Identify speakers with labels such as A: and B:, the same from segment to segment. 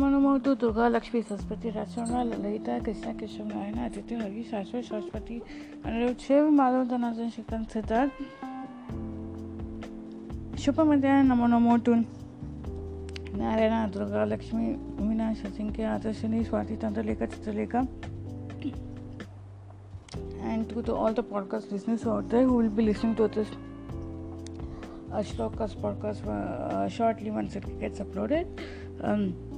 A: नमो नमो तो दुर्गा लक्ष्मी सरस्वती राचरणा ललिता कृष्णा केशव नारायण आदित्य हरि शाश्वत सरस्वती अनिरुद्ध शिव माधव धनार्दन शिकन सिद्धार्थ शुभ मध्याह्न नमो नमो to Narayan Durga Lakshmi Meena शचिंके Adarshini Swati Tantralekha Chitralekha and to the, all the podcast listeners out there who will be listening to this uh, Shlokas podcast uh, shortly once it gets uploaded. Um,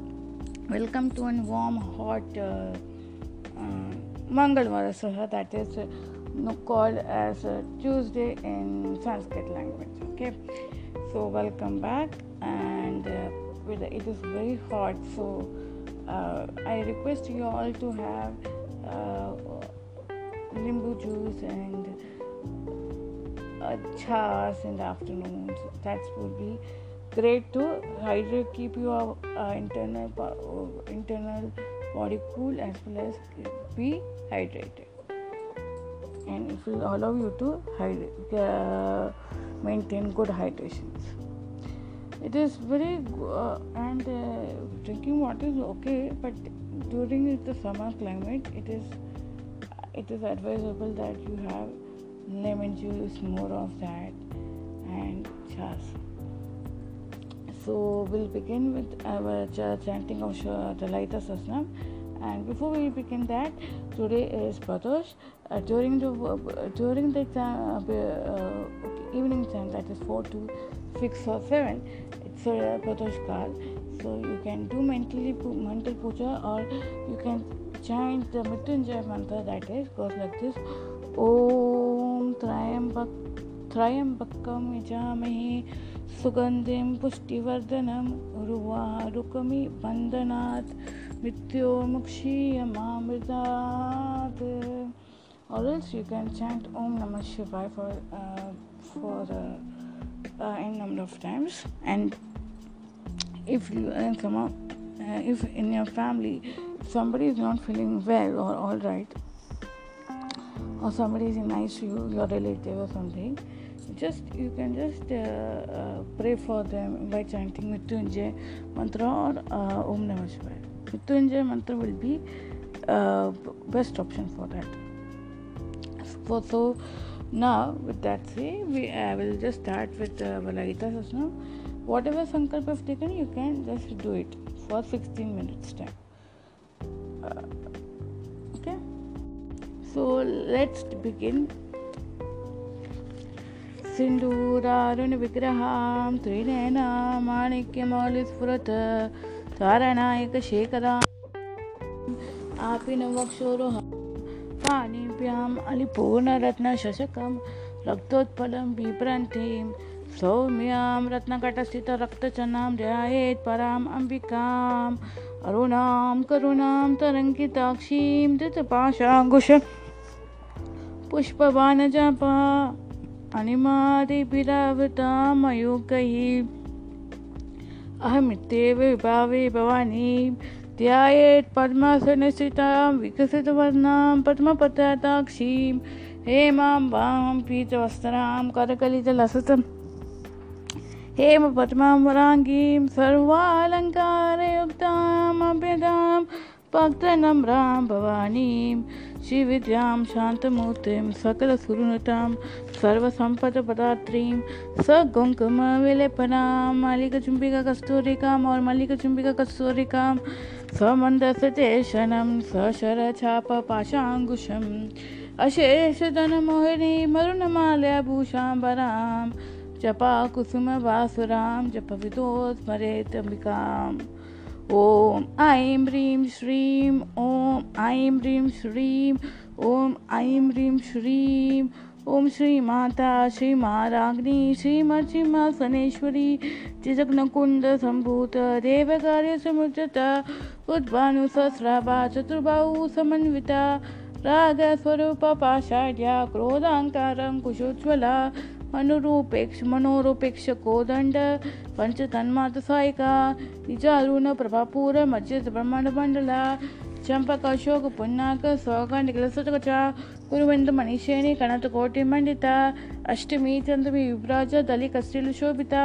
A: welcome to a warm, hot uh, uh, that is uh, called as uh, Tuesday in Sanskrit language. Okay, so welcome back, and it is very hot, so I request you all to have limbu juice and uh, in the afternoons. That would be great to hydrate, keep your uh, internal uh, internal body cool as well as be hydrated, and it will allow you to uh, maintain good hydration. It is very uh, and uh, drinking water is okay, but during the summer climate, it is it is advisable that you have lemon juice, more of that, and chas. So we'll begin with our chanting of the Laita Sasnam. And before we begin that, today is Pradosh. Uh, during the uh, during the exam, uh, uh evening time, that is four to six or seven, it's a Pradosh Kal. So you can do mentally mental puja or you can chant the Mrityunjay mantra that is goes like this. ॐ त्रयम्बक त्रयम्बकं यजामहे सुगन्धिं पुष्टिवर्धनम् उर्वारुकमि बन्धनात् मृत्योमुक्षीयमामृतात् or you can chant Om Namah Shivaya for for in number of times and if you some if in your family somebody is not feeling well or all right or somebody is nice to you your relative or something just you can just uh, uh, pray for them by chanting Mrityunjay mantra or uh, Om Namah Shivaya. Mrityunjay mantra will be uh, best option for that. So, so now with that say, we I will just start with uh, Valarita Sasana. Whatever sankalp have taken, you can just do it for 16 minutes time. Uh, so let's begin. सिन्दूरारुणविग्रहां त्रिनयना माणिक्यमौलिस्फुरत् तारणायकशेखराम् आपिनवक्षोरुह पाणिभ्याम् अलिपूर्णरत्नशशकं रक्तोत्पलं बिभ्रन्तीं सौम्यां रत्नकटस्थितरक्तचनां ध्यायेत् पराम् अम्बिकाम्, अरुणां करुणां तरङ्किताक्षीं धृतपाशाङ्कुशम् पुष्पवानजपा अनिमादिभिरावृतामयुगैः अहमित्येव विभावे भवानी। ध्यायेत् पद्मासनस्थितां विकसितवर्णां पद्मपत्राक्षीं हेमां वां पीतवस्त्रां करकलितलसतं। हेमपद्मां वराङ्गीं सर्वालङ्कारयुक्तामभ्यदां भक्तनम्रां भवानीं। श्रीविद्यां शान्तमूर्तिं सकलसुरनुतां सर्वसम्पदपदात्रीं सगुङ्कुमविलेपनां मल्लिकचुम्बिककस्तूरिकां समन्दसतेशनं सशरछापपाशाङ्कुशम् अशेषधनमोहिनी, मरुणमाल्याभूषाम्बरां, जपाकुसुमवासुरां जपविदोस्मरेतम्बिकाम् ॐ ऐं ह्रीं श्रीं ॐ ऐं ह्रीं श्रीं ॐ ऐं ह्रीं श्रीं। ॐ श्रीमाता श्रीमाराग्नि श्रीमश्रीमासनेश्वरी चिजग्नकुण्डसम्भूत देवकार्यसमुज्जता उद्भानुसहस्राभा चतुर्बाहु समन्विता रागस्वरूपपाषाढ्या क्रोधाङ्कारं कुशोज्ज्वला, अनुरूपेक्ष, मनोरूपेक्ष कोदंड पंच तन्मात सायिका, निजारुण, प्रभापूर मज्जित ब्रह्मांड मंडला, चंपक, अशोक, पुन्नाक सौगंड गिलसुतकच कुरुविंद मणिशेणी कणत कोटि मंडित अष्टमी चंद्रमी विभ्राज दलि कस्टिल शोभिता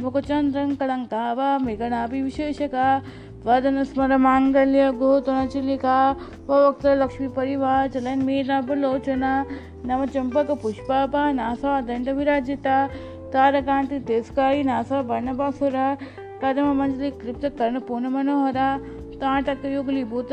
A: मुखचंद्रं कलंकावा मृगणाभि विशेषका वदन स्मर मांगल्य गोतनचिलिका वक्त लक्ष्मी परिवार चलन मीरा बलोचना नव चंपक पुष्पा नासा दंड विराजिता तारकांति तिरस्कारी नासा वर्णबासुरा कदम मंजलि क्लिप्त कर्ण पूर्ण मनोहरा ताटकयुगलीभूत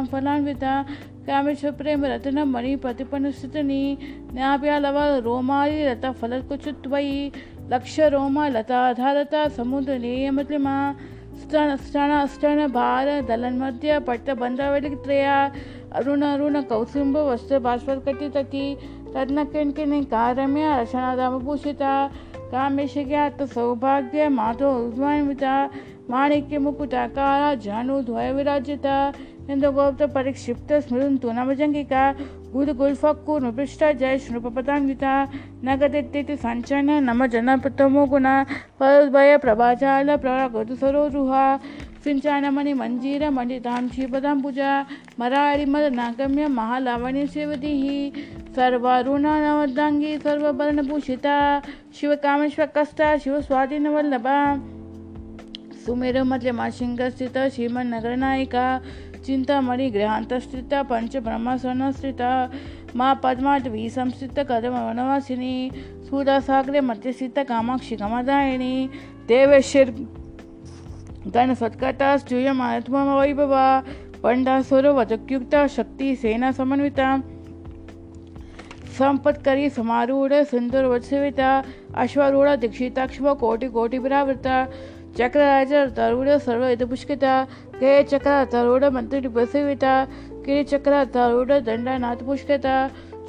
A: न्याप्या लवा रोमाली लता फल कुचुत्वयी लक्ष्य रोमा, लता, धारता, समुद्र नेयमतिमा स्तन स्तन स्तन, भार, दलन मध्य, पट्ट बंधवलित्रया अरुण अरुण कौसुंब वस्त्र, बाष्पकटी, तटी रत्नकिणकिणी कारम्य रशनादामभूषिता कामेशज्ञात सौभाग्य माधो उद्वान्विता माणिक्य मुकुटाकार जानु, ध्वय विराजिता इंद्रगोप्त परिक्षिप्त स्मृन्तु नवजङ्गिका गुरुगुल्फक्कु नृपृष्ट जय श्रुपपतान्विता नगदित्यति सञ्चन नम जनपतमो गुण फलद्वय प्रभाजाल प्रगतु सरोरुहा सिंचानमणि मंजीर मंडितां क्षीपदाम्बुजा मरारिमद नागम्य महालावण्य सेवतिः सर्वारुणानवदाङ्गी सर्ववर्णभूषिता शिवकामेश्वकस्ता शिवस्वाधीनवल्लभा सुमेरुमध्यमाशिङ्गस्थित श्रीमन्नगरनायिका चिन्तामणि गृहान्तस्थिता पञ्चब्रह्मस्वर्णस्थिता मा पद्माटवी संस्थित कदमवनवासिनी सूदासागरे मध्यस्थित, कामाक्षि कमदायिनी देवशिर गण सत्कर्ता स्तूयमानत्मवैभवा पंडासुर वदक्युक्ता शक्ति, सेना समन्विता, संपत्करी, समारूढ़ सुंदर वत्सविता, अश्वारूढ़, दीक्षिताक्ष्म, कोटि कोटि विरावृता, चक्रराज तरूढ़ सर्व पुष्किता के चक्र तरूढ़ मंत्री बसविता किरी चक्र तरूढ़ दंडा नाथ पुष्किता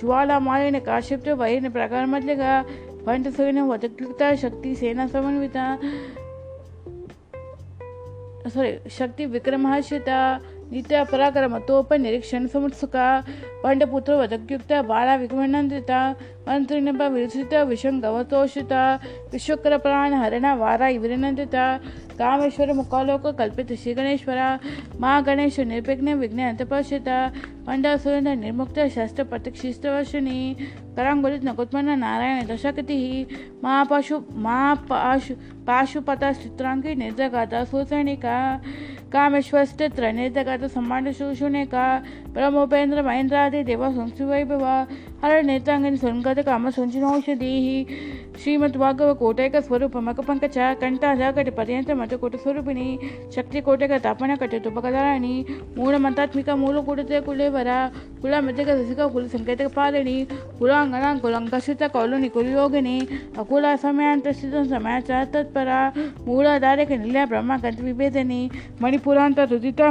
A: ज्वाला मालिन काशिप्त वैन प्रकार मध्यगा पंच वदक्युक्ता शक्ति सेना समन्विता सॉरी शक्ती विक्रमहर्षिता नित्य पराक्रम तोप निरीक्षण समुत्सुका पंडपुत्र वदक्युक्ता बाला विक्रमनंदिता प्राण हरण वारा विरनंदिता कामेश्वर मुखालोक कल्पित श्री गणेश्वर माँ गणेश निर्विघ्न विघ्न अंतपर्षिता पंडासुरेंद्र निर्मुक्त शस्त्र प्रतिष्ठिस्तवर्षिणी करांगुलित नकोत्मन नारायण दशकतिः महापाशु महापाशु पाशुपता चित्रांकी निर्जगाता सुसैनिका, कामेश्वर स्थित्र निर्जगाता सम्मान शोषुनिका ब्रह्मोपेंद्र महेंद्रादि देवा संस्थिवैभवा हर नेतांगनी संगत काम संचिनौषधीः श्रीमद्भागव कोटैक स्वरूप मक पंकच कंठाजाकट पर्यंत मत कोट स्वरूपिणी शक्ती कोटैक तापना कटे तुपकदाराणी मूळ मंतात्मिक मूल कुडते कुलेवरा कुला मध्यक रसिका कुल संकेतक पालिनी कुलांगणा कुलंकसित कौलुनी कुलयोगिनी अकुला समयांत स्थित समयाचा तत्परा मूळाधारक निल्या ब्रह्माकंत विभेदनी मणिपुरांत रुदित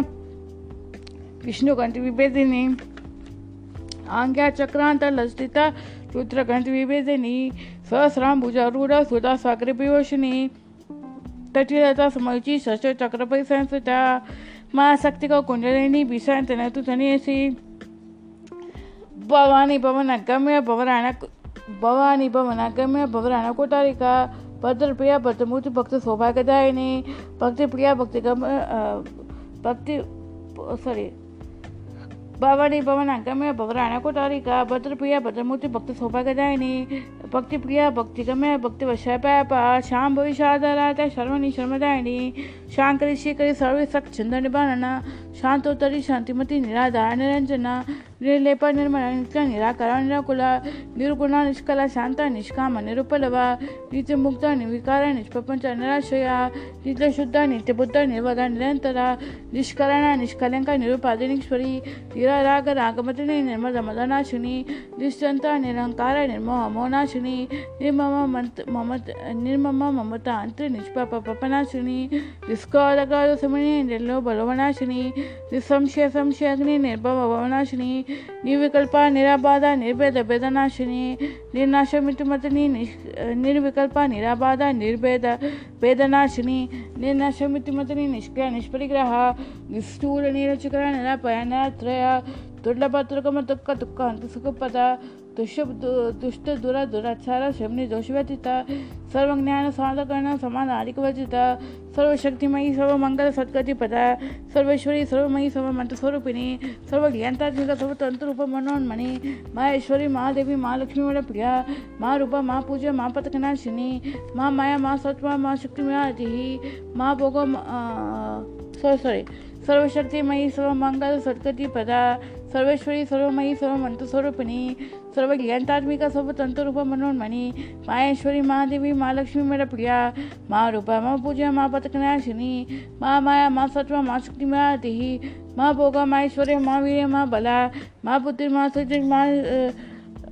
A: विष्णुकंठ विभेदिनी आंग्या चक्रांत लज्जिता रुद्रकंठ विभेदिनी सहस्रांबुजारूढ सुधा सागरी पियोषिनी तटीलता समयची शश चक्रपै संस्थिता महाशक्तिक कुंडलिनी बिशांत नतुतनीयसी भवानी भवनगम्य भवराण भवानी भवनगम्य भवराण कोटारिका भद्रप्रिया भद्रमूर्ति भक्त सौभाग्यदायिनी, भक्तिप्रिया भक्तिगम भक्ति सॉरी भवानी भवन गम्य भगराणा को भवराणा भद्र प्रिया भद्रमूर्ति भक्ति भक्त गदायनी भक्ति प्रिया भक्ति गम्य भक्ति वशापापा श्याम भविष्याधारा शर्मणि शर्मदायिनी शांकरी श्रीकरी सर्वे सक चंद्र निबाणना शांतोत्तरी, शांतिमती, निराधार, निरंजना, निर्लेप नित्य, निराकार, निराकुला, निर्गुण, निष्कला, शांत, निष्काम, निरुपलवा नित्य मुक्त निर्विकार, निष्प्रपंच निराशया नित्य शुद्ध नित्य बुद्ध निर्वध निरंतरा निष्करण निष्कलंक निरुपादिनीश्वरी निराराग, रागमतिनी निर्मद मदनाशिनी, निश्चंत निरंकार निर्मोह, मोनाशिनी, निर्मम मत ममत, निर्मम, ममता अंतर निष्पाप पपनाशिनी निष्कौरगार समनी निर्लो बलवनाशिनी निसंशय संशयग्नि निर्भव भवनाशिनी निर्विकल्पा, निराबाधा, निर्भेद भेदनाशिनी वेदनाशिनी निर्नाशमितमतनी निर्विकल्पा, निराबाधा, निर्भेद भेदनाशिनी वेदनाशिनी निर्नाशमितमतनी निष्क्रिय, निष्परिग्रह निष्ठूर निरचकर निरापय, निरात्रय, दुर्लभ तुर्क दुःख दुःख, अंत सुखपद दुष्ट दुष्ट दुरा दुराचार शमनी, दोषव्यतीत सर्व ज्ञान साधकर्ण समाधानिक वर्जित सर्व शक्तिमयी सर्व मंगल सद्गती पदा सर्वेश्वरी, सर्वमयी सर्व मंत्रस्वरूपिणी सर्व ज्ञानतात्मिक सर्व तंत्ररूप मनोन्मणी माहेश्वरी, महादेवी, महालक्ष्मी वड प्रिया मा रूप मा पूज्य माँ पतकनाशिनी मा माया माँ सत्व माँ शक्ती मा भोग सॉरी सॉरी सर्वशक्तिमयी सर्व मंगल सद्गती पदा सर्वेश्वरी सर्वमयी सर्व मंत्रस्वरूपिणी सर्व ज्ञानतात्मिका सर्व तंतरूप मनोन्मणी माहेश्वरी, महादेवी, महालक्ष्मी मेरा प्रिया मा रूपा मा पूजा मा पतकनाशिनी मा माया मा सत्व मा शक्ति मा देही मा भोगा माहेश्वरी मा वीर मा बला मा पुत्री मा सत्य मा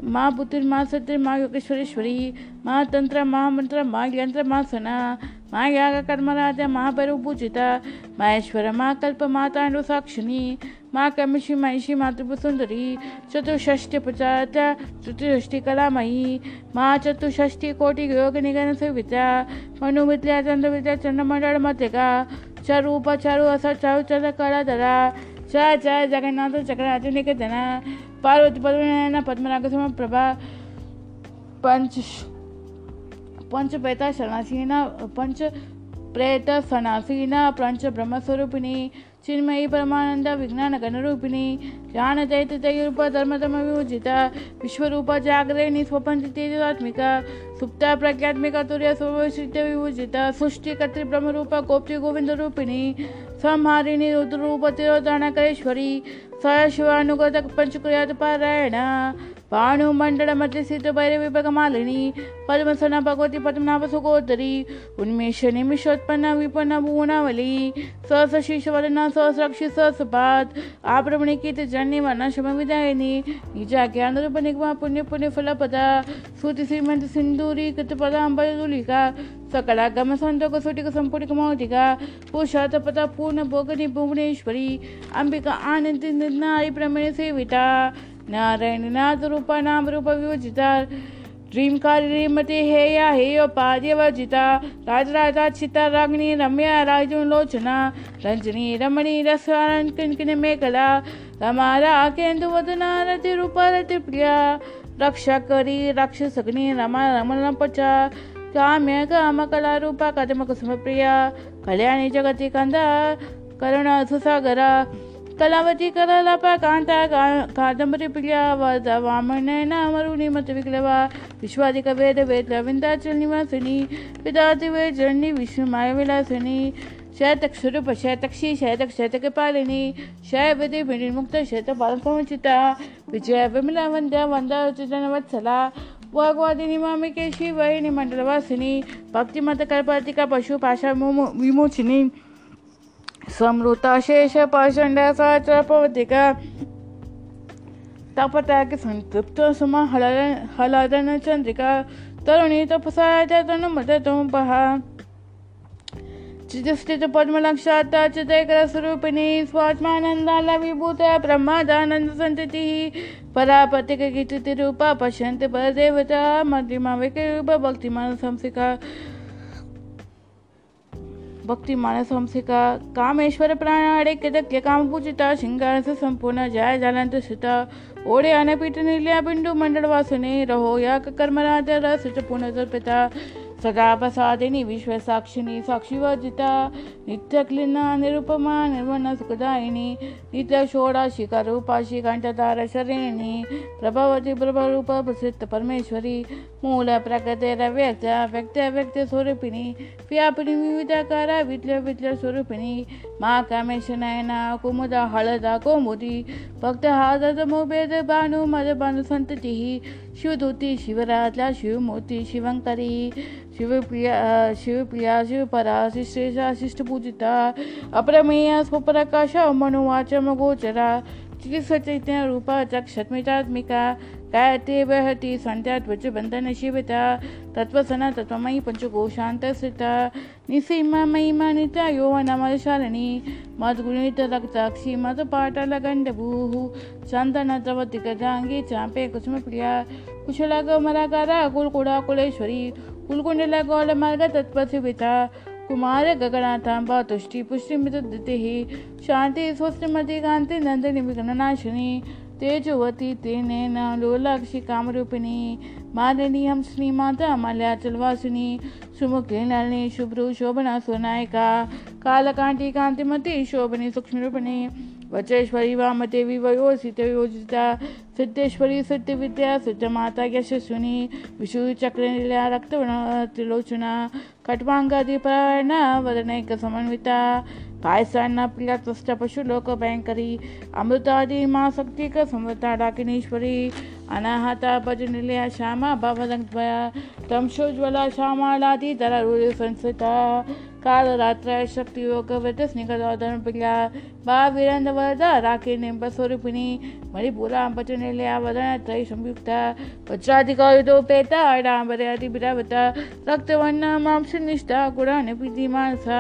A: माँ पुत्र, माँ सत्य माँ योगेश्वरेश्वरी, माँ तंत्र महामंत्र माँ यंत्र, माँ सना, माँ याग, कर्मराज महाभैरव पूजिता माहेश्वर माँ कल्प, माँ तांडव साक्षिणी, माँ कमिषी महिषी मातृपुसुंदरी चतुष्षष्टि प्रचार चतुष्षष्टि कलामयी, माँ चतुष्षष्टि कोटि योग निगन सेविता मनुविद्या, चंद्रविद्या, चंद्रमंडल चरूप चरु असर, चारु चंद्र कला धरा जय जय जगन्नाथ चक्र निकेतन पार्वती पद्मनारायण पद्मनाग प्रभा, पंच पंच पैता शरणासीन पंच प्रेत सनासीन पंच ब्रह्मस्वरूपिणी, चिन्मयी परमानंद विज्ञान गणरूपिणी, ज्ञान चैत्य रूप, धर्म धर्म विभूजिता विश्वरूप जागरणी स्वपंच तेजात्मिका सुप्ता प्रज्ञात्मिका तुर्य सर्वश्रित विभूजिता सृष्टि कर्तृ ब्रह्म रूप गोप्ति गोविंद रूपिणी संहारिणी रुद्र रूप तिरोधानकरेश्वरी सशिवानुगत पंचक्रियात पारायण भानुमंडल मध्य स्थित भैरवी भगमालिनी पद्मसना भगवती, पद्मनाभ सुगोदरी, उन्मेष निमिषोत्पन्न, विपन्न भुवनावली, सहस शीर्षवदना सहस्रक्षि सहसपाद आप्रमणि कीर्ति, जन्य वर्ण शम विदायिनी, निजा ज्ञान रूप निगमा, पुण्य पुण्य फलपदा, सूति श्रीमंत सिंदूरी, कृत पदांबुलिका सकला गम संतोक सुटिक संपुटिक मौतिका पुषात पता पूर्ण भोगनी भुवनेश्वरी, अंबिका आनंद नारी प्रमेय सेविता नारायण नाथ रूप नाम रूप विवजिता ह्रींकार ह्रीमती हेया हेयो राजराजा चिता रागिनी रम्या राजुलोचना रंजनी रमणी रसारण किनकिन मेखला रमारा केंदुवदना रति रूप रति प्रिया रक्षा करी राक्षसग्नि रमा रमण पचा काम्य काम कला रूपा कदम कुसुम प्रिया कल्याणी जगती कंदा करुण सुसागरा कलावती कलालापा कांता कादंबरी प्रिया वरदा वामनयना मत विक्लवा। विश्वादिक वेद वेद विंदाचल निवासिनी। विदाति वे जर्णी विष्णु माया विलासिनी। शैतक स्वरूप शैतक्षी शैतक शैतक पालिनी। शय विधि मुक्त, शैत बाल समुचिता। विजय विमला वंद्या वंदा उचितन वत्सला। वाग्वादिनी मामिके शिवहिनी मंडलवासिनी भक्तिमत कल्पातिका पशु पाशा विमोचिनी। समृताशेष पाषण्डासा च पवतिका तापताक संतृप्त सुमा हलादन चंद्रिका तरुणी तपसाया तनुमतुंपहा चितस्थित पद्मलक्षाता चितैकरस्वरूपिणी स्वात्मानन्दाला विभूत ब्रह्मादानन्द सन्ततिः परापतिककीर्तिरूपा पश्यन्ति परदेवता। मध्यमा विकरूप भक्तिमान भक्ति मानस हंसिका कामेश्वर प्राणाड़े कृतज्ञ काम पूजिता श्रृंगार से संपूर्ण जय जलंत सीता। ओढ़े अनपीठ नीलिया बिंदु मंडल वासने रहो या कर्मराज रस पुनर्पिता सदा प्रसादिनी विश्व साक्षिणी साक्षीवर्जिता, नित्यक्लिना, निरुपमा निर्मण सुखदायिनी नित्य षोडाशिका रूपाशी कंठतार शरिणी प्रभवती प्रभरूप व्यक्त व्यक्त स्वरूपिणी व्यापिनी विविधाकार विद्य विद्य स्वरूपिणी, मा कामेश नयना, कुमुदा हळदा कौमुदी, भक्त हादत शिवदूती शिवराजला शिवमूर्ती, शिवंकरी, शिवप्रिया शिवप्रिया, शिवपरा शिष्टेशा शिष्टपूजिता, अप्रमेया, स्वप्रकाश, मनुवाच, मगोचरा चिकित्सचैतन्य रूपा चक्षत्मितात्मिका गायते वहति सन्ध्याध्वज बन्धन शिविता, तत्त्वसना, तत्त्वमयि पञ्चकोशान्तस्थिता निसीमा, महिमा निता यौवनमलशालिनी मद्गुणितरक्ताक्षी मधुपाटलगण्डभूः चन्दनतवतिगजाङ्गी चाम्पे कुसुमप्रिया कुशलगमरागारा कुलकुडाकुलेश्वरी कुलकुण्डलगौलमार्ग तत्त्वसिविता कुमार, गगनाथाम्बा, तुष्टि पुष्टिमितदितिः शान्ति स्वस्तिमति कान्ति नन्दिनी विघ्ननाशिनी, तेजवती, तेनेन, लोलाक्षी, कामरूपिणी, मालिनी हम श्रीमाता मल्याचलवासिनी सुमुखे, नलिनी, शुभ्रु, शोभना सुनायिका कालकांटी कांतिमती, शोभनी, सूक्ष्मरूपिणी वचेश्वरी वामदेवी वयोसिते योजिता सिद्धेश्वरी सिद्धिविद्या, सिद्धमाता यशस्विनी विशुचक्रनील्या रक्तवर्ण, त्रिलोचना खट्वाङ्गादिपरायण वदनैकसमन्विता, पायसान्न प्रिया पशुलोक भयंकरी अमृतादि माँ शक्ति का डाकिनीश्वरी, अनाहता भज निलया श्यामा भवदंगया तमशोज्वला श्यामालादि दरारूढ़ संस्थिता स्वरूपिणी मणिपुरा भज निलया वदन त्रय संयुक्ता। वज्राधिका युधोपेता डांबरे अति विरावता रक्तवर्ण मांस निष्ठा गुणान प्रीति मानसा।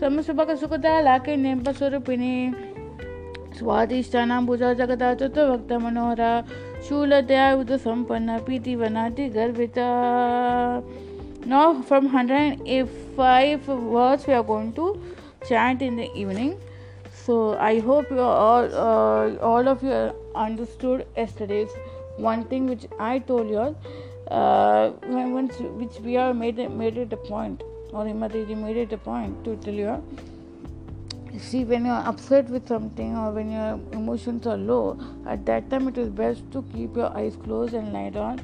A: समसुभक सुखदा लाके निम्ब स्वरूपिणी स्वादिष्टानां भुजा जगदा चतुर्भक्त मनोहरा। शूलदया उद संपन्न प्रीति वनाति गर्भिता Now from 105 words we are going to chant in the evening. So I hope you all uh, all of you understood yesterday's one thing which I told you all. Uh, once which we are made made it a point or Himadiji made it a point to tell you see when you're upset with something or when your emotions are low at that time it is best to keep your eyes closed and lie down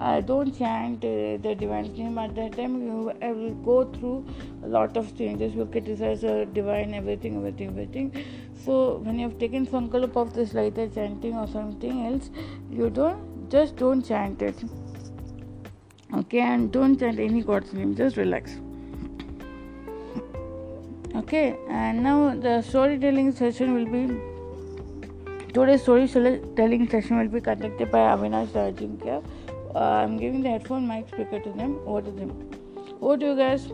A: uh, don't chant uh, the divine name. At that time you uh, will go through a lot of changes you criticize the divine everything everything everything. So when you have taken sankalp of this the chanting or something else you don't just don't chant it. Okay and don't chant any god's name. Just relax. Okay and now the storytelling session will be today's storytelling session will be conducted by Avinash Rajinkya. Uh, I'm giving the headphone mic speaker to them. Over to them. Over to you guys.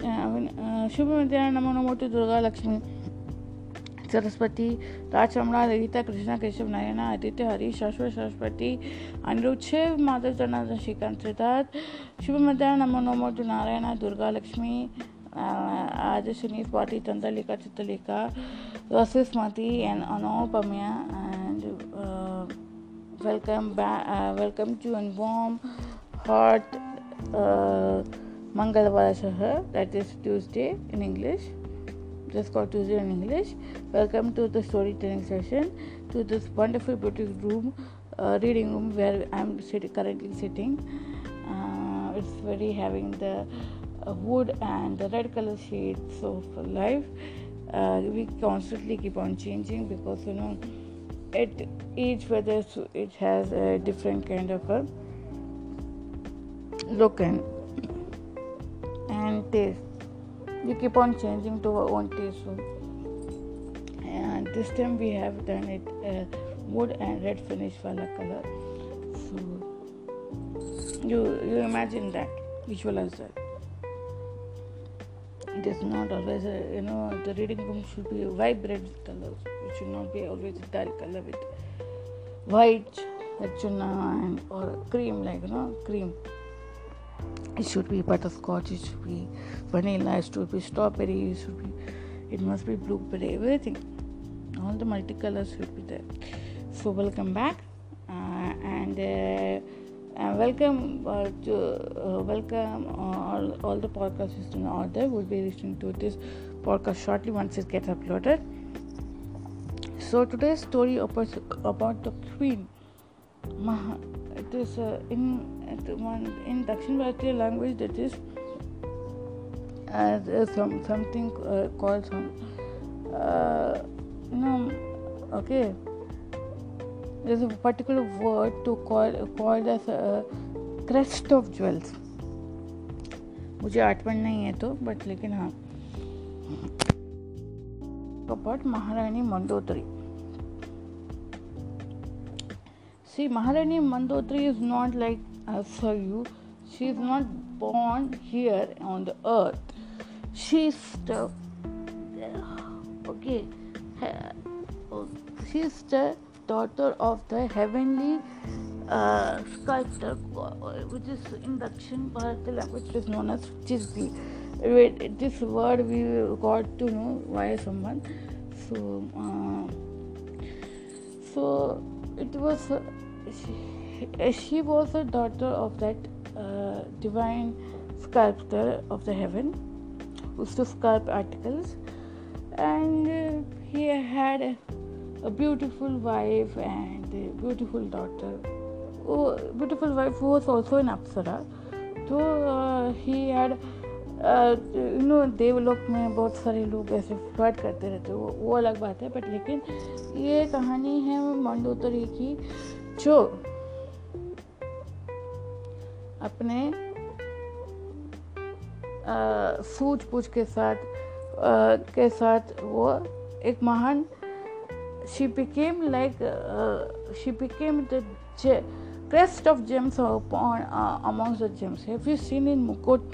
A: शुभ मध्याह्न नमो नमो to Durga Lakshmi Saraswati राजचमड़ा ललिता कृष्णा केशव नारायण आदित्य हरि शाश्वत सरस्वती अनिरुद्ध शिव माधव जनार्दन श्रीकांत सिद्धार्थ शुभ मध्याह्न नमो नमो to Narayan Durga Lakshmi आज Swati Chandalika Chitalika Vasismati and Anopamya and uh, welcome uh, welcome to a warm hot uh, Mangalwara that is Tuesday in English. Just called Tuesday in English. Welcome to the storytelling session to this wonderful beautiful room uh, reading room where I'm sitting, currently sitting. Uh, it's very having the wood and the red color shades of life. Uh, we constantly keep on changing because you know at each weather it has a different kind of a look and and taste. We keep on changing to our own taste so. And this time we have done it uh, wood and red finish wala color. So you you imagine that visualize that it is not always a, you know the reading room should be vibrant colors it should not be always a dull color with white and or cream like you know cream it should be butterscotch it should be vanilla it should be strawberry it should be it must be blueberry everything. All the multicolors should be there. So welcome back. Uh, and uh, and welcome uh, to uh, welcome all, all the podcast listeners out there will be listening to this podcast shortly once it gets uploaded so today's story about, about the queen Maha, it is uh, in in Dakshin Bharatiya language that is uh, some something uh, called some uh, you know okay there's a particular word to call called as a crest of jewels मुझे आठवण नहीं है तो but लेकिन हाँ कपट महारानी Mandodari see Maharani Mandotri is not like you. She is not born here on the earth. She is the okay. She is the daughter of the heavenly uh, sculptor, which is in Dakshin Bharati language is known as Chisdi. This word we got to know via someone. So, uh, so it was. Uh, she, she, was a daughter of that uh, divine sculptor of the heaven, who used to sculpt articles, and uh, he had a, a beautiful wife and a beautiful daughter beautiful wife who was also an Apsara. तो he had you know देवलोक में बहुत सारे लोग ऐसे flirt करते रहते वो वो अलग बात है बट लेकिन ये कहानी है मंडोदरी की जो अपने सूझबूझ के साथ आ, के साथ वो एक महान she became like she became the crest of gems among the gems have you seen in मुकुट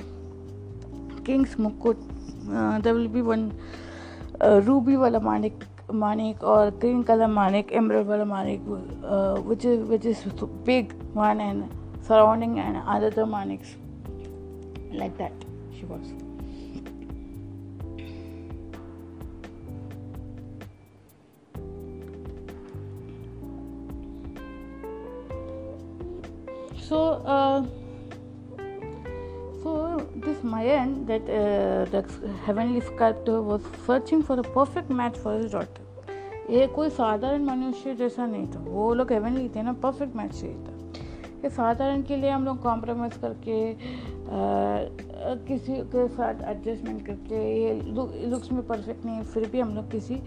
A: किंग्स मुकुट they will be one ruby वाला माणिक manik or green color manik, emerald wala manik, uh, which is which is big one and surrounding and other maniks like that. She was. so uh, this Mayan that uh, the heavenly sculptor was searching for a perfect match for his daughter. ये कोई साधारण मनुष्य जैसा नहीं था। वो लोग heavenly थे ना परफेक्ट मैच चाहिए था। ये साधारण के लिए हम लोग कॉम्प्रोमाइज़ करके आ, किसी के साथ एडजस्टमेंट करके ये लुक्स में परफेक्ट नहीं है फिर भी हम लोग किसी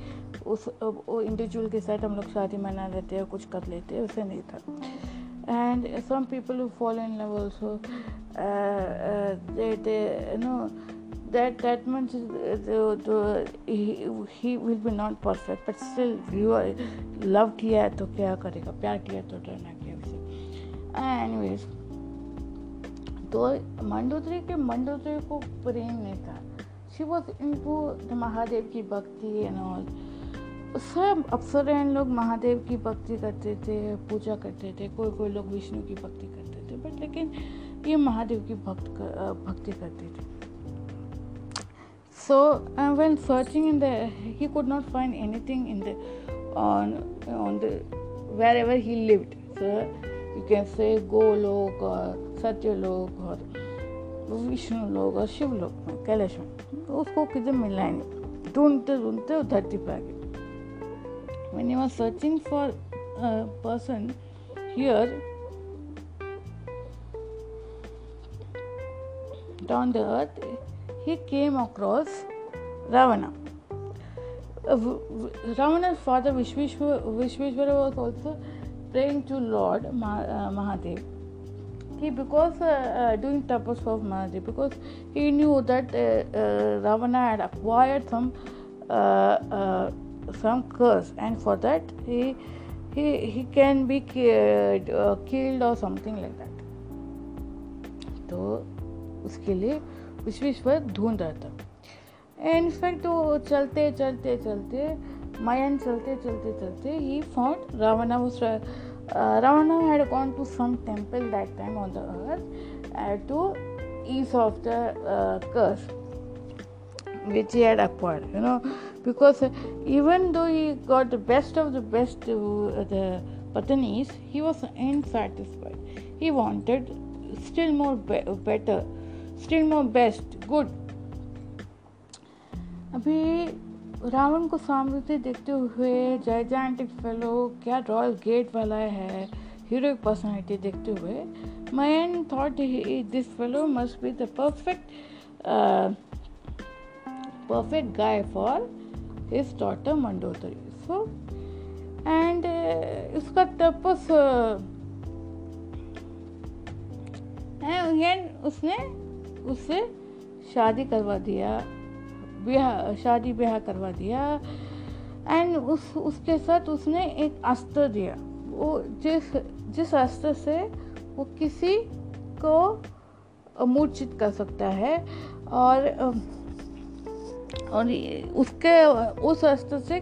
A: उस इंडिविजुअल के साथ हम लोग शादी मना लेते हैं कुछ कर लेते हैं वैसे नहीं था। And some people love also uh, uh, they, they you know that that much uh, the, the, he, he will be not perfect but still you are love किया है तो क्या करेगा? प्यार किया तो डरना क्या उसे? एनीवेज तो मंडोदरी के मंडोदरी को प्रेम नहीं था। शी वॉज़ इनटू महादेव की भक्ति एंड ऑल सब अप्सरायण लोग महादेव की भक्ति करते थे पूजा करते थे कोई कोई लोग विष्णु की भक्ति करते थे। बट लेकिन ये महादेव की भक्त भक्ति करते थे so uh, when searching in the he could not find anything in the on on the wherever he lived so you can say golok or satyalok or Vishnu लोग और शिव लोग कैलाश में उसको किधर मिला ही नहीं ढूंढते ढूंढते धरती पर आ गए was searching for a person here down the earth, he came across Ravana. Uh, Ravana's father Vishweshwara was also praying to Lord uh, Mahadev. He because uh, uh, doing tapas for Mahadev because he knew that uh, Ravana had acquired some some curse and for that he he he can be killed, killed or something like that तो उसके लिए विश्वेश्वर ढूंढ रहा था। In fact वो चलते चलते चलते मायन चलते चलते चलते ही फाउंड रावणा उस Ravana had gone to some temple that time on the earth and to ease off the curse which he had acquired you know because even though he got the best of the best the पतनीस he was unsatisfied he wanted still more better still more best good अभी रावण को सामने देखते हुए gigantic fellow क्या royal gate वाला है? Heroic personality देखते हुए। Man thought this fellow must be the perfect guy for his daughter Mandodari. So, and uh, उसका तपस एंड उसने उससे शादी करवा दिया, ब्याह, शादी ब्याह करवा दिया। एंड उस, उसके साथ उसने एक अस्त्र दिया। वो जिस जिस अस्त्र से वो किसी को मूर्छित कर सकता है और और उसके, उस अस्त्र से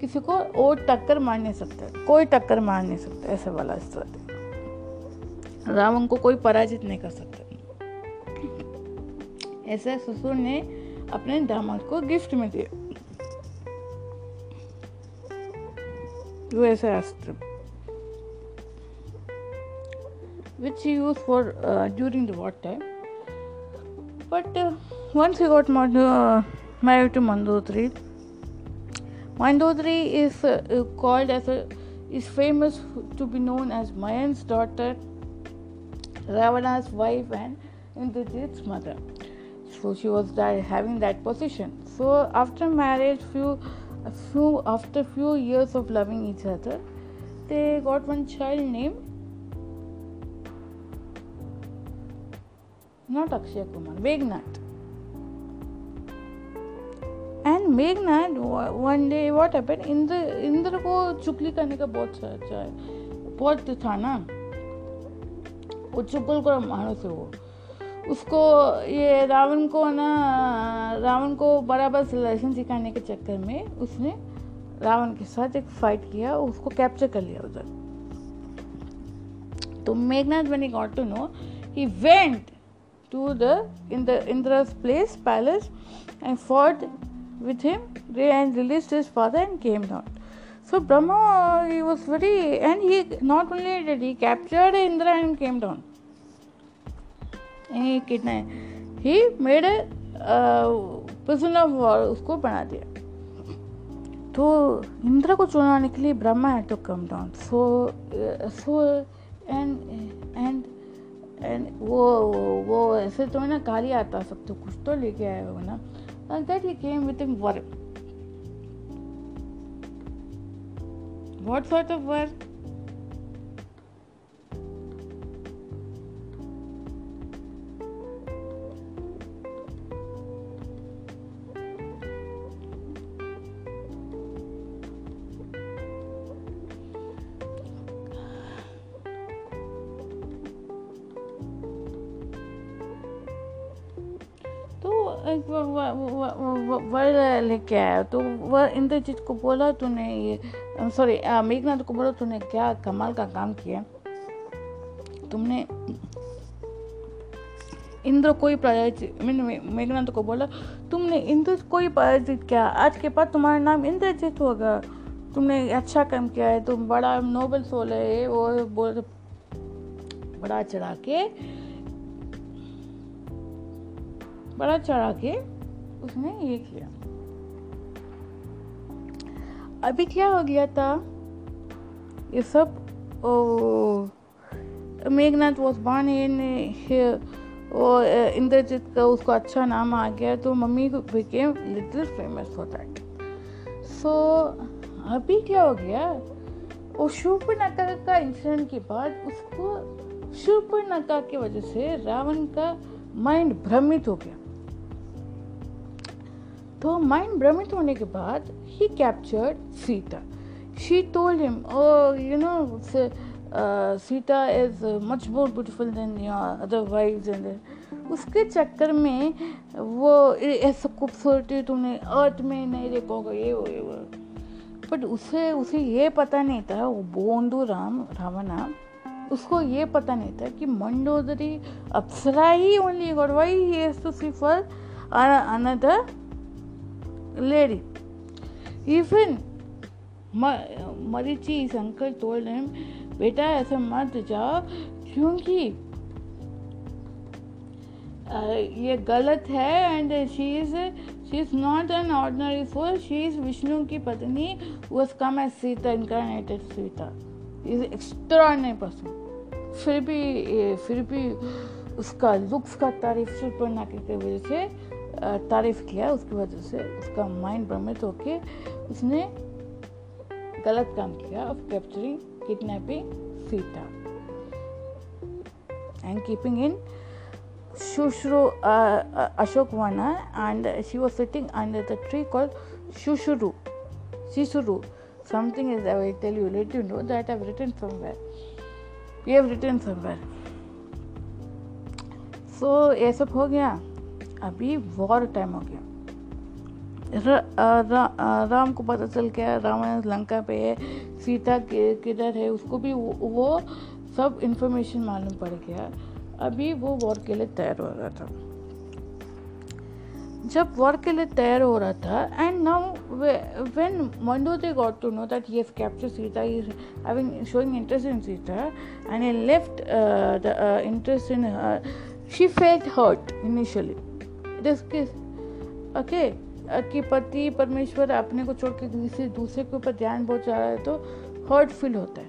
A: किसी को और टक्कर मार नहीं सकता कोई टक्कर मार नहीं सकता ऐसे वाला अस्त्र। रावण को कोई पराजित नहीं कर सकता। ऐसे ससुर ने अपने दामाद को गिफ्ट में दिया वैसे अस्त्र which he used for uh, during the war time. But uh, once he got married, uh, married to Mandodari, Mandodari is uh, called as a is famous to be known as Mayan's daughter, Ravana's wife, and Indrajit's mother. So she was that, having that position. So after marriage, few, a few after few years of loving each other, they got one child named not Akshay Kumar, Meghnad. And Meghnath one day what happened Indra Indra को चुगली करने का बहुत अच्छा है बहुत था ना वो चुगल कर मानुस है वो उसको, ये रावण को ना, रावण को बराबर लहसन सिखाने के चक्कर में उसने रावण के साथ एक फाइट किया, उसको कैप्चर कर लिया उधर। तो मेघनाथ बनी got to know he went to the in the place palace and fought with him रे and release his father and came not so Brahma he was very and he not only did he captured Indra and came down यानी कितना ही। Made prison of war उसको बना दिया। तो इंद्र को चुनाने के लिए ब्रह्मा है to come down so so and and and वो वो ऐसे तो है ना काली आता, सब तो कुछ तो लेके आया हो ना। That he came with work work वर लेके आया। तो वह इंद्रजीत को बोला, तूने ये सॉरी मेघनाथ को बोला, तूने क्या कमाल का काम किया? तुमने इंद्र कोई पराजित मेघनाथ को बोला, तुमने इंद्र कोई पराजित किया। आज के बाद तुम्हारा नाम इंद्रजीत होगा। तुमने अच्छा काम किया है। तुम बड़ा नोबल सोल है। वो बोल, बड़ा चढ़ा के, बड़ा चढ़ा के उसने ये किया। अभी क्या हो गया था? ये सब, ओ, Meghnath was born in Indrajit का उसको अच्छा नाम आ गया तो mummy became little famous for that so अभी क्या हो गया? वो शूर्पनखा का इंसिडेंट के बाद उसको शूर्पनखा की वजह से रावण का माइंड भ्रमित हो गया। तो माइंड भ्रमित होने के बाद he captured Sita she told him you know Sita is much more beautiful than your other wives and उसके चक्कर में वो ऐसा खूबसूरती तुमने अर्थ में नहीं देखोगे ये वो ये वो। बट उसे उसे ये पता नहीं था, वो बोंदू राम, रावणा उसको ये पता नहीं था कि मंडोदरी अप्सरा he only god why he has to see for another lady. Even Marichi is uncle told him, बेटा ऐसा मत जाओ क्योंकि ये गलत है and she is she is not an ordinary soul she is Vishnu की पत्नी was come as Sita incarnated Sita. Is extraordinary person फिर भी फिर भी उसका लुक्स का तारीफ़ सुपर्णा की वजह से तारीफ़ किया उसकी वजह से उसका माइंड भ्रमित होके उसने गलत काम किया of capturing kidnapping Sita and keeping in शुश्रु Ashok Vana and she was sitting under the tree called शुशुरु शिशुरु something is I tell you let you know that I return somewhere you have return somewhere so ये सब हो गया। अभी war time हो गया। र, रा, राम को पता चल गया रावण लंका पे है सीता किधर है उसको भी वो, वो सब इंफॉर्मेशन मालूम पड़ गया। अभी वो वॉर के लिए तैयार हो रहा था। जब वॉर के लिए तैयार हो रहा था and now when they got to know that he has capture Sita he having showing interest in Sita and he left the interest in she felt hurt initially okay कि पति परमेश्वर अपने को छोड़ के किसी दूसरे के ऊपर ध्यान बहुत जा रहा है तो हर्ट फील होता है।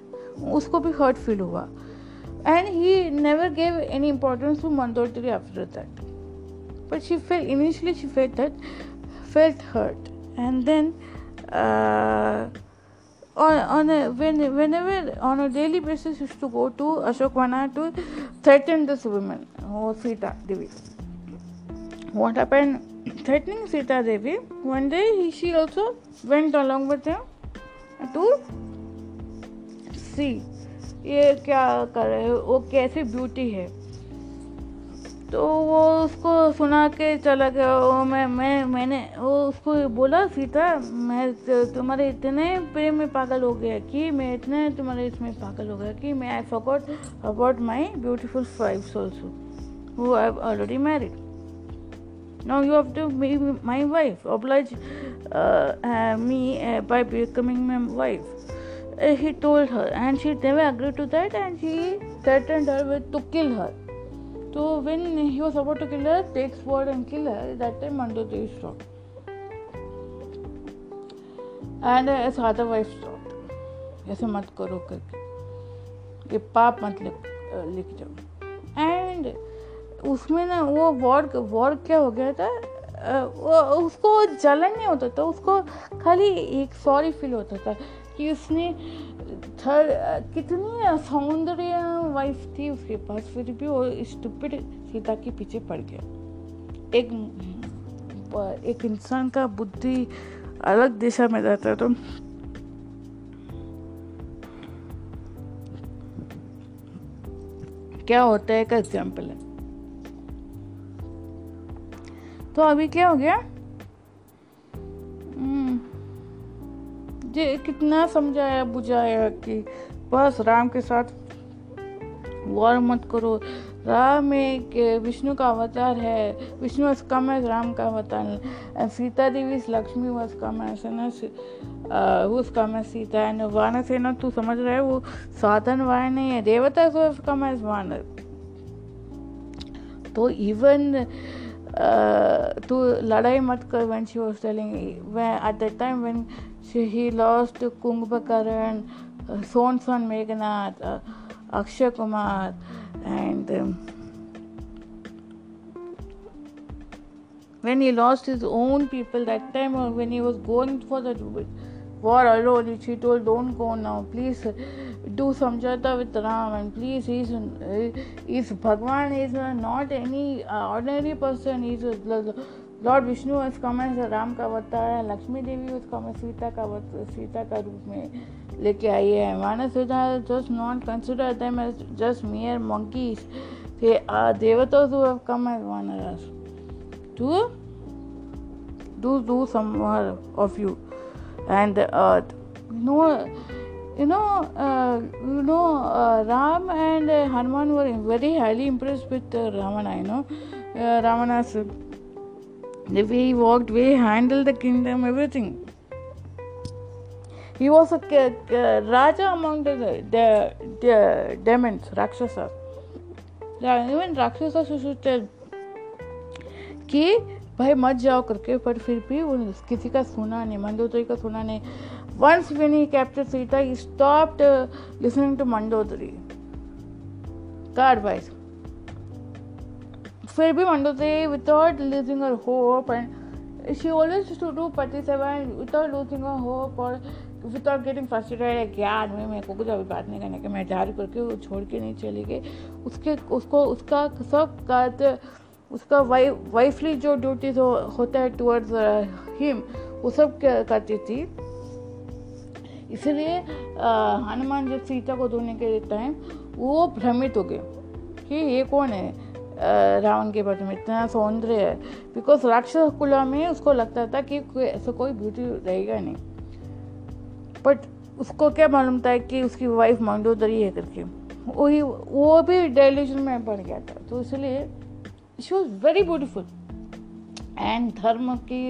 A: उसको भी हर्ट फील हुआ। And he never gave any importance to Mandodari after that but she fell initially she fell that fell hurt and then whenever on a daily basis to go to Ashok Vana to threaten this women Sita Divi's What happened? Threatening Sita Devi, one day he, she also went along with him to see ये क्या कर रहे वो कैसी beauty है? तो वो उसको सुना के चला गया। वो मैं मैं मैंने वो उसको बोला सीता मैं तुम्हारे इतने प्रेम में पागल हो गया कि मैं इतने तुम्हारे इसमें पागल हो गया कि मैं I forgot about my beautiful wives also who I already married now you have to be my wife oblige uh, uh, me uh, by becoming my wife uh, he told her and she never agreed to that and he threatened her with to kill her So when he was about to kill her, takes sword and kill her. That time Mandodevi stopped. And his other wife stopped. ऐसे मत करो करके ये पाप मत लिख जाओ and उसमें ना वो वॉर वॉर क्या हो गया था? वो उसको जलन नहीं होता था, उसको खाली एक सॉरी फील होता था कि उसने थर, कितनी सौंदर्य वाइफ थी उसके पास, फिर भी वो स्टूपिड सीता के पीछे पड़ गया। एक एक इंसान का बुद्धि अलग दिशा में जाता है तो क्या होता है एक एग्ज़ाम्पल है? तो अभी क्या हो गया? जे कितना समझाया, बुझाया कि बस राम के साथ वॉर मत करो। राम एक विष्णु का अवतार है। Vishnu was come as Ram का अवतार Sita Devi Lakshmi was come as उस कम एज सीता एंड वानर सेना तू समझ रहा है, वो साधन वाय नहीं है, देवता वॉज़ कम एज वानर। तो even to Ladai Matkar when she was telling when at that time when she, he lost Kung uh, Sonson Meghanath, uh, Akshay Kumar, and um, when he lost his own people that time, or when he was going for the war alone she told don't go now please do samjata with ram and please he's is bhagwan is not any ordinary person he's lord Vishnu has come as Ram का अवतार है लक्ष्मी देवी come as Sita का सीता का रूप में लेके आई है मानस just not consider them as just mere have come as vanaras to do do some more of you and the earth you know you know uh, you know uh, ram and uh, hanuman were very highly impressed with uh, ravana you know uh, ravana's the way he walked, way he handled the kingdom, everything. He was a uh, Raja among the, the, the demons, Rakshasas. Even Rakshasas used to tell भाई मत जाओ करके पर फिर भी वो किसी का सुना नहीं मंदोदरी का सुना नहीं once when he captured Sita, he stopped uh, listening to Mandodari. का. फिर भी Mandodari without losing her hope and she always to do पति सेवन विदाउट लूजिंग हर होप और विदाउट गेटिंग फ्रस्ट्रेटेड यार मैं मेरे को कुछ अभी बात नहीं करने के मैं रही करके वो छोड़ के नहीं चली गई उसके उसको उसका सब उसका वाइफ वाइफली जो ड्यूटीज़ हो, होता है टूवर्ड्स हिम वो सब करती थी? इसलिए हनुमान जब सीता को धोने के टाइम वो भ्रमित हो गए कि ये कौन है? रावण के बारे में इतना सौंदर्य है। बिकॉज़ राक्षस कुला में उसको लगता था कि कोई ऐसा कोई ब्यूटी रहेगा नहीं। बट उसको क्या मालूम था कि उसकी वाइफ मंडोदरी है करके। वही वो भी डेलीशन में पड़ गया था। तो इसलिए she was very beautiful and धर्म की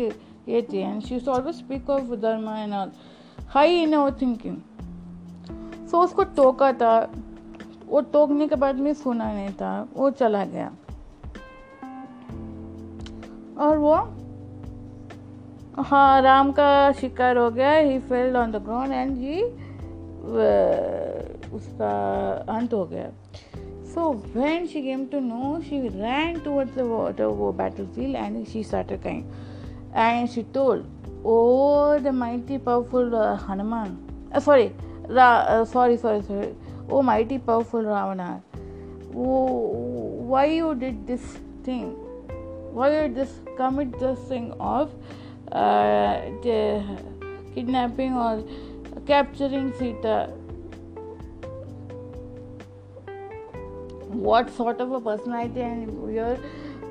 A: ये थी and she always speak of dharma and all high in our thinking so उसको टोका था वो टोकने के बाद में सुना नहीं था वो चला गया और वो हाँ राम का शिकार हो गया ही failed on the ground and जी उसका अंत हो गया So when she came to know, she ran towards the water battlefield and she started crying. And she told, "Oh, the mighty, powerful uh, Hanuman! Uh, sorry, Ra- uh, sorry, sorry, sorry. Oh, mighty, powerful Ravana! Oh, why you did this thing? Why you just commit this thing of uh, kidnapping or capturing Sita?" What sort of a personality and your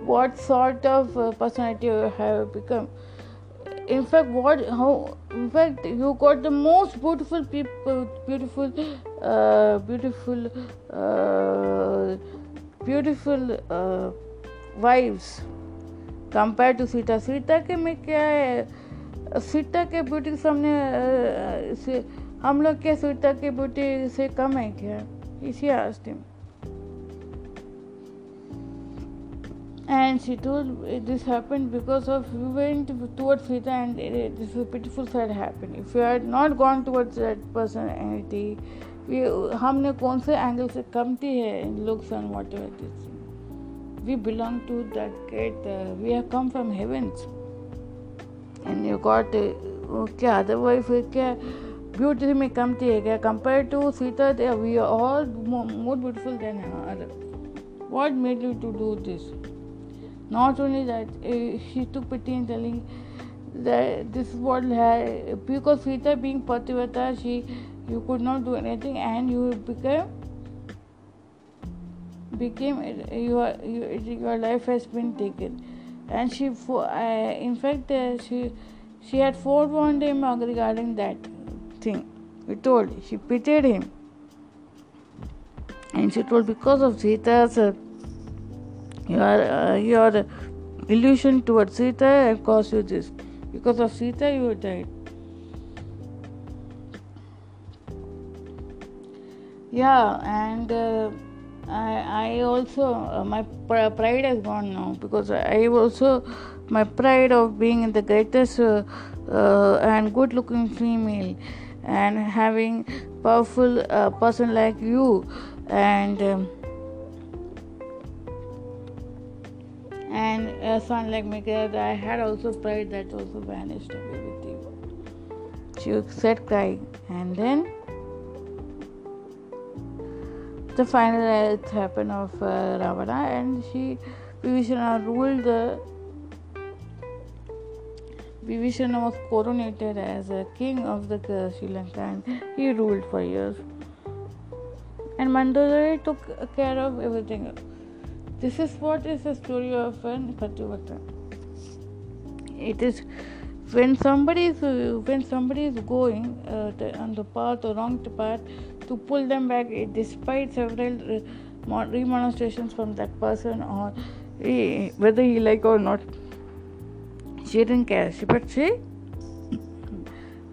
A: what sort of personality you have become. In fact, what how in fact you got the most beautiful people, beautiful, uh, beautiful, uh, beautiful uh, wives compare to Sita Sita के में क्या है सीता के beauty के सामने से हम लोग क्या सीता के ब्यूटी से कम है क्या इसी आस्ती and she told this happened because of we went towards Sita and this beautiful side happened. If you had not gone towards that personality, we हमने कौन से एंगल से कमती है looks and whatever this we belong to that great uh, we have come from heavens and you got uh, क्या otherwise फिर क्या beauty में कमती है क्या compare to Sita we are all more beautiful than other what made you to do this Not only that uh, she took pity in telling that this world had because Sita being Pativata she you could not do anything and you became became your your life has been taken. And she uh, in fact uh, she she had forewarned him regarding that thing. We told she pitied him. And she told because of Sita's uh, your uh, your illusion towards Sita caused you this. Because of Sita you died yeah and uh, I, I also uh, my pride has gone now because I also my pride of being the greatest uh, uh, and good looking female and having powerful uh, person like you and um, and a son like me I had also pride that also vanished away with you she said crying and then the final death happened of uh, Ravana and she Vibhishana ruled the Vibhishana was coronated as a king of the uh, Sri Lanka and he ruled for years. And Mandodari took care of everything. This is what is the story of an Pativata. It is when somebody is when somebody is going uh, on the path or wrong path to pull them back eh, despite several uh, remonstrations from that person or eh, whether he like or not she didn't care. She, but she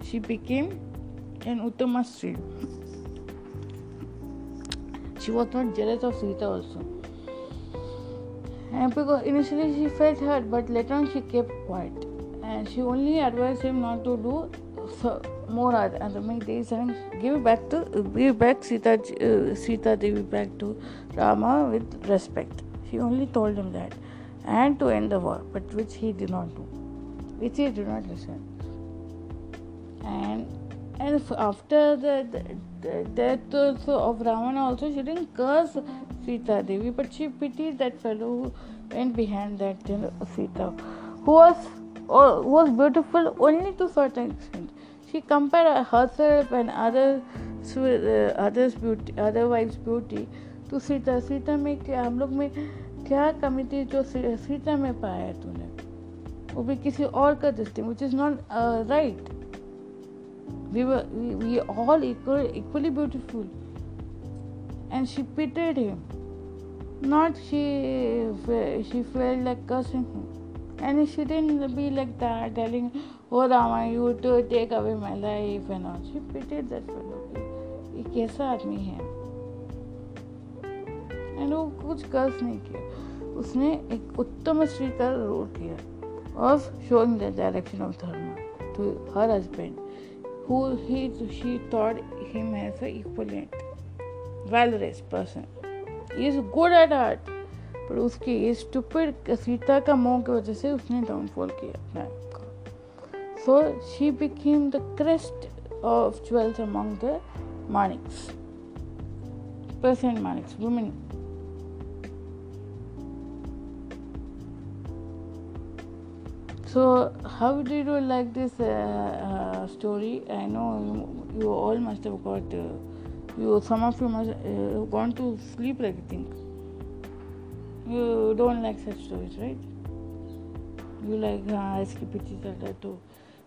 A: she became an uttama she was not jealous of Sita also and because initially she felt hurt but later on she kept quiet and she only advised him not to do so more other days and give back to give back Sita uh, Sita Devi back to Rama with respect. She only told him that, and to end the war, but which he did not do, which he did not listen. And and after the, the, the death also of Ravana, also she didn't curse Sita Devi, but she pitied that fellow who went behind that you know, Sita, who was who was beautiful only to certain extent she compared herself and other connects with others beauty other wives beauty तो सीता सीता में क्या हम लोग में क्या कमी थी जो सीता में पाया तूने वो भी किसी और का दृष्टि which is not right we were we, we all equal, equally beautiful and she pitied him not she she felt like cursing him and she didn't be like that telling oh rama you to take away my life and all she pitied that fellow ये कैसा आदमी है and वो कुछ कर्ज नहीं किया उसने एक उत्तम स्त्री का रोल किया of showing the direction of dharma to her husband who he, she thought him as a equivalent, valorous person. He is good at art पर उसकी इस स्टूपिड सीता का मोह की वजह से उसने डाउनफॉल किया अपने आप का so she became the crest of jewels among the मानिक्स परसेंट मानिक्स women So, how did you like this uh, uh, story? I know you, you, all must have got. Uh, you some of you must uh, gone to sleep. I think you don't like such stories, right? You like हाँ इसकी रहा है तो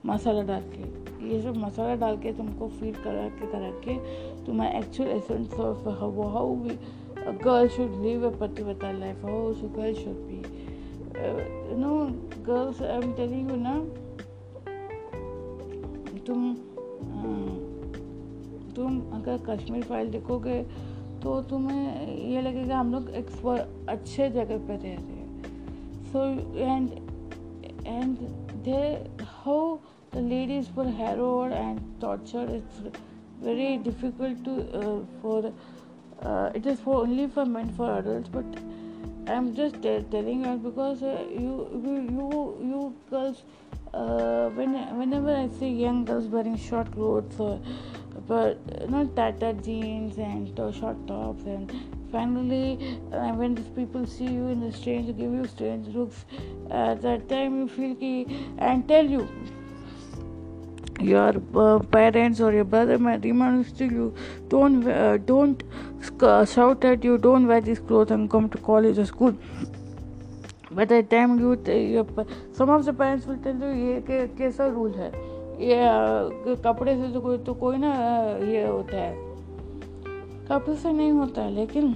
A: मसाला डाल के ये सब मसाला डाल के तुमको फ़ीड करा के करा के तुम्हारा actual essence of how how girl should live a particular life, how a girl should be. Know, girls I am telling you ना तुम तुम अगर कश्मीर फ़ाइल देखोगे तो तुम्हें ये लगेगा हम लोग एक अच्छे जगह पे रह रहे हैं। So and and they how the ladies for harrowed and torture it's to uh, for uh, it is for only for men for adults but I'm just t- telling you because uh, you, you you you girls uh, when whenever I see young girls wearing short clothes or but not tattered jeans and uh, short tops and finally uh, when these people see you in the strange give you strange looks at that time you feel ki and tell you your uh, parents or your brother might remind you don't uh, don't shout at you don't wear these clothes and come to college or school by the time you your, some of the parents will tell you ये कैसा rule है ये कपड़े से तो कोई तो कोई ना ये होता है कपड़े से नहीं होता है लेकिन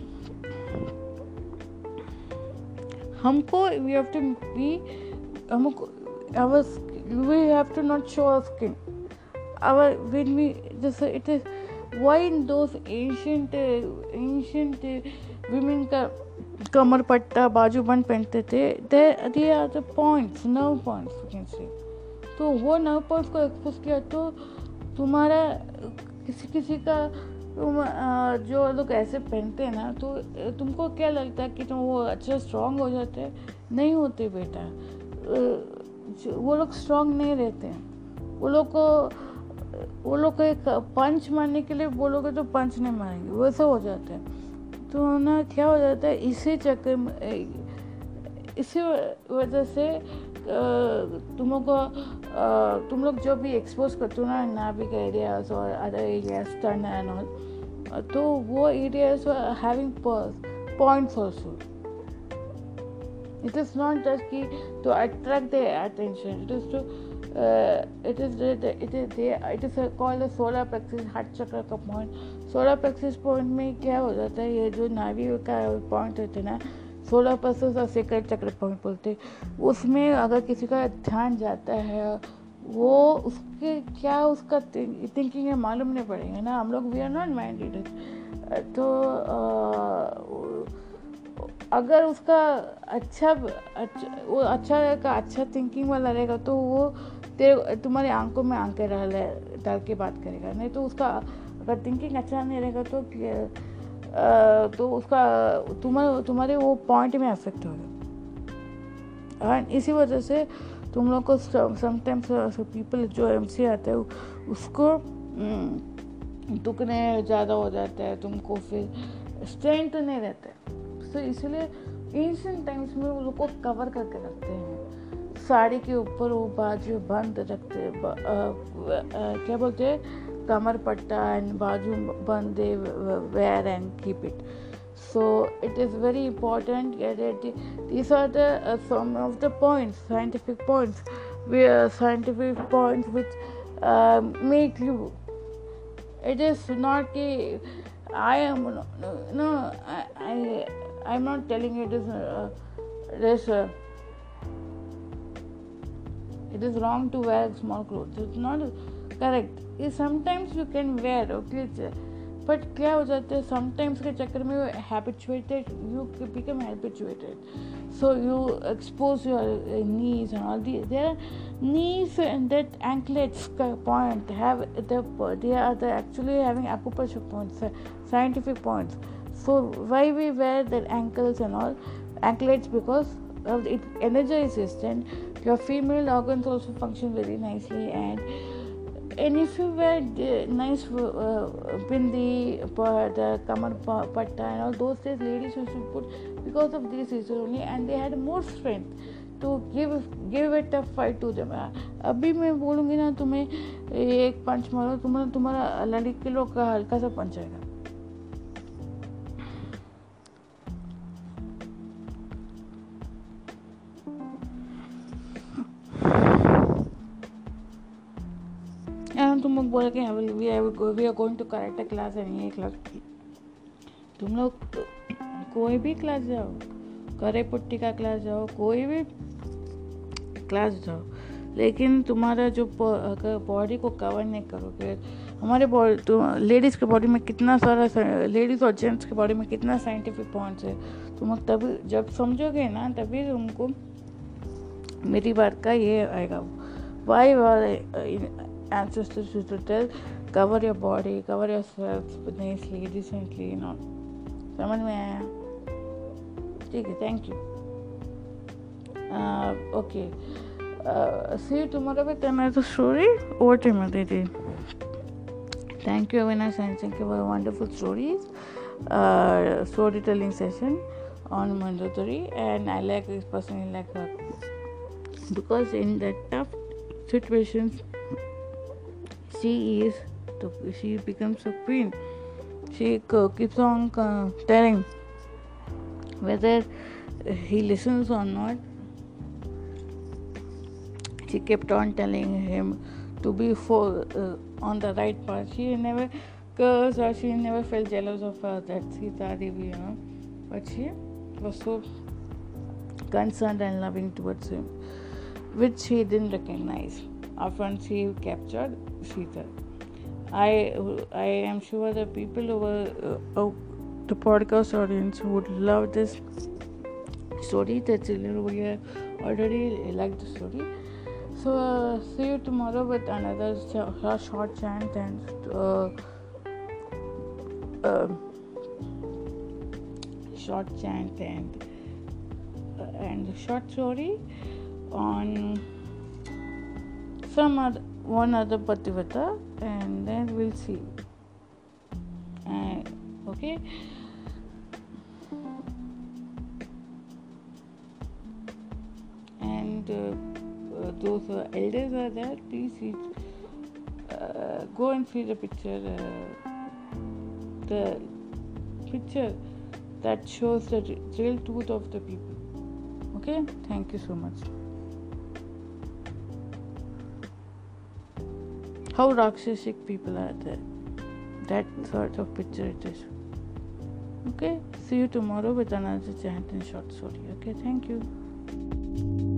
A: हमको वी हैव टू बी हमको we have to not show our skin our, when we this it is, why in those ancient ancient women का कमर पट्टा, बाजू बंद पहनते थे they are the points nerve points you can say तो वो नर्व पॉइंट्स को एक्सपोज किया तो तुम्हारा किसी किसी का, तुम जो लोग ऐसे पहनते हैं ना तो तुमको क्या लगता है कि तुम वो अच्छा स्ट्रांग हो जाते नहीं होते बेटा। वो लोग स्ट्रांग नहीं रहते हैं। वो लोग को वो लोग को एक पंच मारने के लिए बोलोगे तो पंच नहीं मारेंगे, वैसे हो जाता है। तो ना क्या हो जाता है, इसी चक्कर इसी वजह से तुम लोग को तुम लोग जो भी एक्सपोज करते हो ना नाविक एरियाज़ और other areas turn and all तो वो areas having points also it is not just ki to attract their attention, it is to uh, it is it is they, it is called a solar plexus chakra का point. Solar plexus point में क्या हो जाता है? ये जो नाभि का पॉइंट होते हैं ना सोलर प्लेक्सस और सेक्रेट चक्र पॉइंट बोलते उसमें अगर किसी का ध्यान जाता है वो उसके क्या उसका थिंकिंग है मालूम नहीं पड़ेगा ना। हम लोग वी आर नॉट माइंडेड तो अगर उसका अच्छा अच्छा वो अच्छा का अच्छा थिंकिंग वाला रहेगा तो वो तेरे तुम्हारे आँखों में आँखें डाल डाल के बात करेगा। नहीं तो उसका अगर थिंकिंग अच्छा नहीं रहेगा तो आ, तो उसका तुम्हारे तुम्हारे वो पॉइंट में अफेक्ट होगा। एंड इसी वजह से तुम लोग को समटाइम्स पीपल जो एम सी आते हैं उसको दुखने ज़्यादा हो जाता है तुमको फिर स्ट्रेंथ नहीं रहता है। तो इसलिए एंशियंट टाइम्स में वो लोग को कवर करके रखते हैं। साड़ी के ऊपर वो बाजू बंद रखते क्या बोलते कमर पट्टा एंड बाजू बंद wear and keep it so it is very important these are the some of the points scientific points scientific points which make you it is not कि I am no I am not telling it is it is it is wrong to wear small clothes it's not correct sometimes you can wear okay but क्या हो जाता है sometimes के चक्कर में habituated you become habituated so you expose your uh, knees and all the their knees and that anklets point have the they are the actually having acupressure points scientific points so why we wear the ankles and all anklets of it energizes then your female organs also function very nicely and and if you wear the nice uh, bindi, the kamar patta, and all those days, ladies used to put because of these reasons only, and they had more strength to give give it a fight to them. अभी मैं बोलूँगी ना तुम्हें एक पंच मारो तुम्हारा तुम्हारा लड़की लोग का हल्का सा पंच आएगा बोल के we we are going to correct a class and ये क्लास तुम लोग कोई भी क्लास जाओ, करे पुट्टी का क्लास जाओ, कोई भी क्लास जाओ, लेकिन तुम्हारा जो बॉडी को कवर नहीं करोगे, हमारे बॉडी तो लेडीज़ के बॉडी में कितना सारा लेडीज़ और जेंट्स के बॉडी में कितना साइंटिफिक पॉइंट्स है, तुम तभी, जब समझोगे ना, तभी तुमको मेरी बात का ये आएगा। Why why ancestors used to tell cover your body cover yourself nicely decently you know समझ में आया ठीक है thank you okay see you tomorrow with another story over to you Didi. thank you Avinash and thank you for wonderful stories uh, storytelling session on Mandodari and I like this personally like her because in the tough situations she is she becomes a queen she keeps on telling whether he listens or not. She kept on telling him to be for uh, on the right path. She never cursed or she never felt jealous of her. That Sita Devi you know. But she was so concerned and loving towards him which he didn't recognize. After she captured Sita. I I am sure the people over uh, the podcast audience would love this story. The children over here already like the story. So uh, see you tomorrow with another short chant and uh, uh, short chant and uh, and short story on some other one other Pativata and then we'll see. Okay. And uh, uh, those uh, elders are there, please uh, go and see the picture, uh, the picture that shows the real truth of the people. Okay, thank you so much. How Rakshasic people are there. That sort of picture it is. Okay, see you tomorrow with another and short story. Okay, thank you.